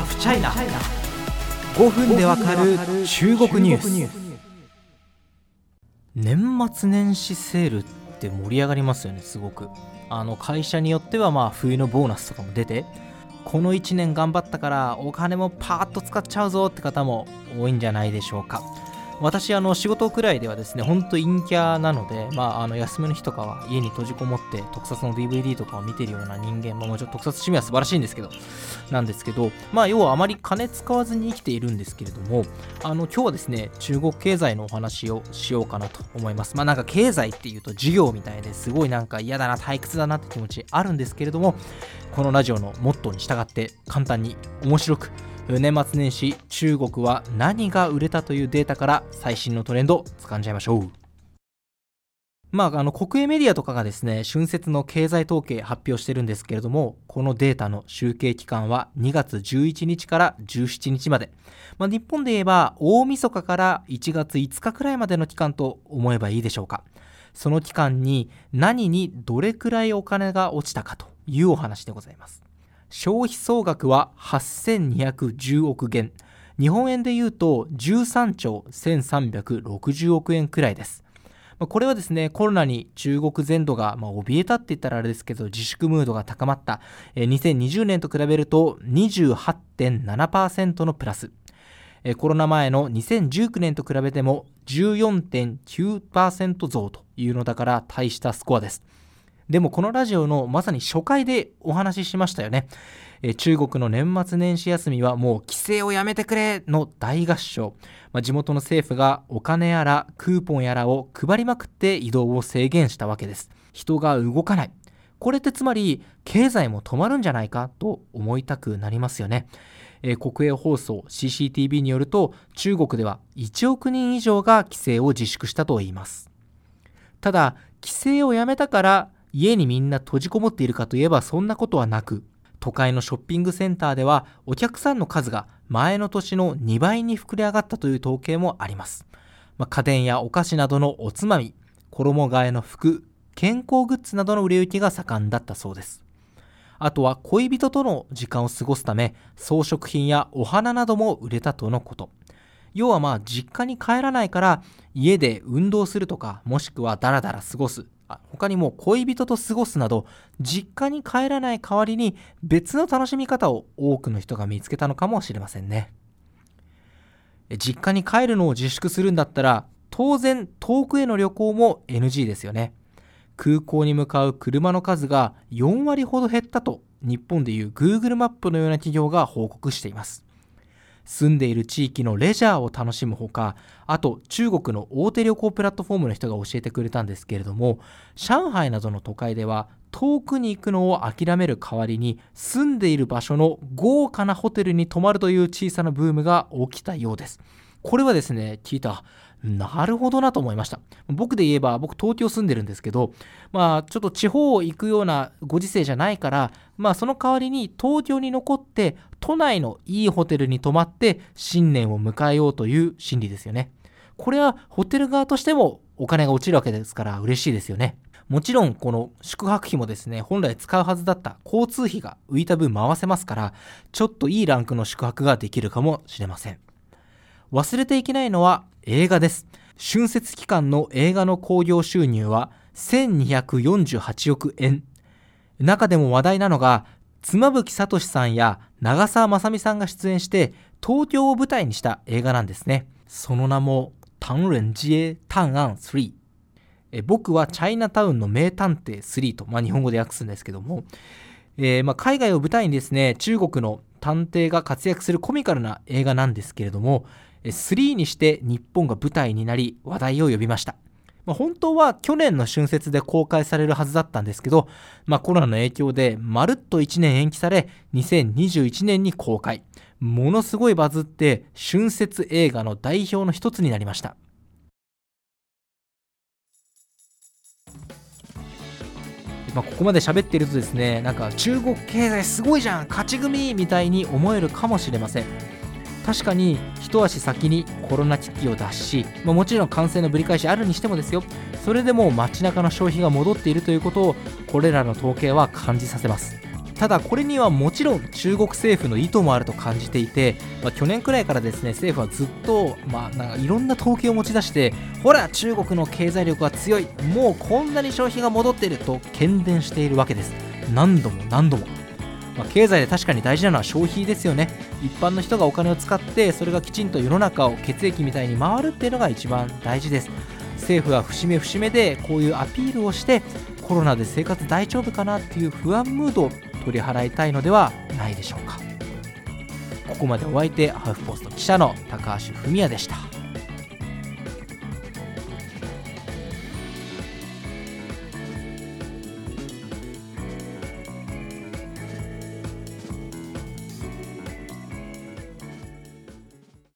ハフチャイナ5分でわかる中国ニュース。年末年始セールって盛り上がりますよねすごく。あの会社によってはまあ冬のボーナスとかも出てこの1年頑張ったからお金もパーッと使っちゃうぞって方も多いんじゃないでしょうか私あの仕事くらいではですねほんと陰キャなので、まあ、あの休みの日とかは家に閉じこもって特撮の DVD とかを見てるような人間、まあ、もちろん特撮趣味は素晴らしいんですけどなんですけどまあ要はあまり金使わずに生きているんですけれどもあの今日はですね中国経済のお話をしようかなと思います。まあなんか経済っていうと授業みたいですごいなんか嫌だな退屈だなって気持ちあるんですけれどもこのラジオのモットーに従って簡単に面白く年末年始中国は何が売れたというデータから最新のトレンドを掴んじゃいましょう。まあ、あの国営メディアとかがですね春節の経済統計発表してるんですけれどもこのデータの集計期間は2月11日から17日まで、まあ、日本で言えば大晦日から1月5日くらいまでの期間と思えばいいでしょうか。その期間に何にどれくらいお金が落ちたかというお話でございます。消費総額は8210億元。日本円でいうと13兆1360億円くらいです。これはですねコロナに中国全土が、まあ、怯えたって言ったらあれですけど自粛ムードが高まった。2020年と比べると28.7%のプラス。コロナ前の2019年と比べても14.9%増というのだから大したスコアです。でもこのラジオのまさに初回でお話ししましたよね。え中国の年末年始休みはもう規制をやめてくれの大合唱。まあ、地元の政府がお金やらクーポンやらを配りまくって移動を制限したわけです。人が動かない。これってつまり経済も止まるんじゃないかと思いたくなりますよね。え国営放送 CCTV によると中国では1億人以上が規制を自粛したといいます。ただ、規制をやめたから家にみんな閉じこもっているかといえばそんなことはなく、都会のショッピングセンターではお客さんの数が前の年の2倍に膨れ上がったという統計もあります。まあ、家電やお菓子などのおつまみ、衣替えの服、健康グッズなどの売れ行きが盛んだったそうです。あとは恋人との時間を過ごすため装飾品やお花なども売れたとのこと。要はまあ実家に帰らないから家で運動するとかもしくはダラダラ過ごす他にも恋人と過ごすなど実家に帰らない代わりに別の楽しみ方を多くの人が見つけたのかもしれませんね。実家に帰るのを自粛するんだったら当然遠くへの旅行も NG ですよね。空港に向かう車の数が4割ほど減ったと日本でいう Google マップのような企業が報告しています。住んでいる地域のレジャーを楽しむほかあと中国の大手旅行プラットフォームの人が教えてくれたんですけれども上海などの都会では遠くに行くのを諦める代わりに住んでいる場所の豪華なホテルに泊まるという小さなブームが起きたようですこれはですね聞いたなるほどなと思いました。僕で言えば、僕東京住んでるんですけど、まあちょっと地方行くようなご時世じゃないから、まあその代わりに東京に残って、都内のいいホテルに泊まって新年を迎えようという心理ですよね。これはホテル側としてもお金が落ちるわけですから嬉しいですよね。もちろんこの宿泊費もですね、本来使うはずだった交通費が浮いた分回せますから、ちょっといいランクの宿泊ができるかもしれません。忘れていけないのは映画です。春節期間の映画の興行収入は1248億円。中でも話題なのが、妻夫木聡さんや長澤まさみさんが出演して東京を舞台にした映画なんですね。その名も、唐人街探案3。え僕はチャイナタウンの名探偵3と、まあ、日本語で訳すんですけども、えー、まあ、海外を舞台にですね、中国の探偵が活躍するコミカルな映画なんですけれども、3にして日本が舞台になり話題を呼びました。まあ、本当は去年の春節で公開されるはずだったんですけど、まあ、コロナの影響でまるっと1年延期され2021年に公開。ものすごいバズって春節映画の代表の一つになりました。まあ、ここまで喋っているとですねなんか中国経済すごいじゃん勝ち組みたいに思えるかもしれません。確かに一足先にコロナ危機を脱し、まあ、もちろん感染のぶり返しあるにしてもですよ。それでも街中の消費が戻っているということをこれらの統計は感じさせます。ただこれにはもちろん中国政府の意図もあると感じていて、まあ、去年くらいからですね政府はずっと、まあ、なんかいろんな統計を持ち出してほら中国の経済力は強いもうこんなに消費が戻っていると喧伝しているわけです。何度も何度も。まあ、経済で確かに大事なのは消費ですよね。一般の人がお金を使ってそれがきちんと世の中を血液みたいに回るっていうのが一番大事です。政府は節目節目でこういうアピールをしてコロナで生活大丈夫かなっていう不安ムードを取り払いたいのではないでしょうか。ここまでお相手ハーフポスト記者の高橋文也でした。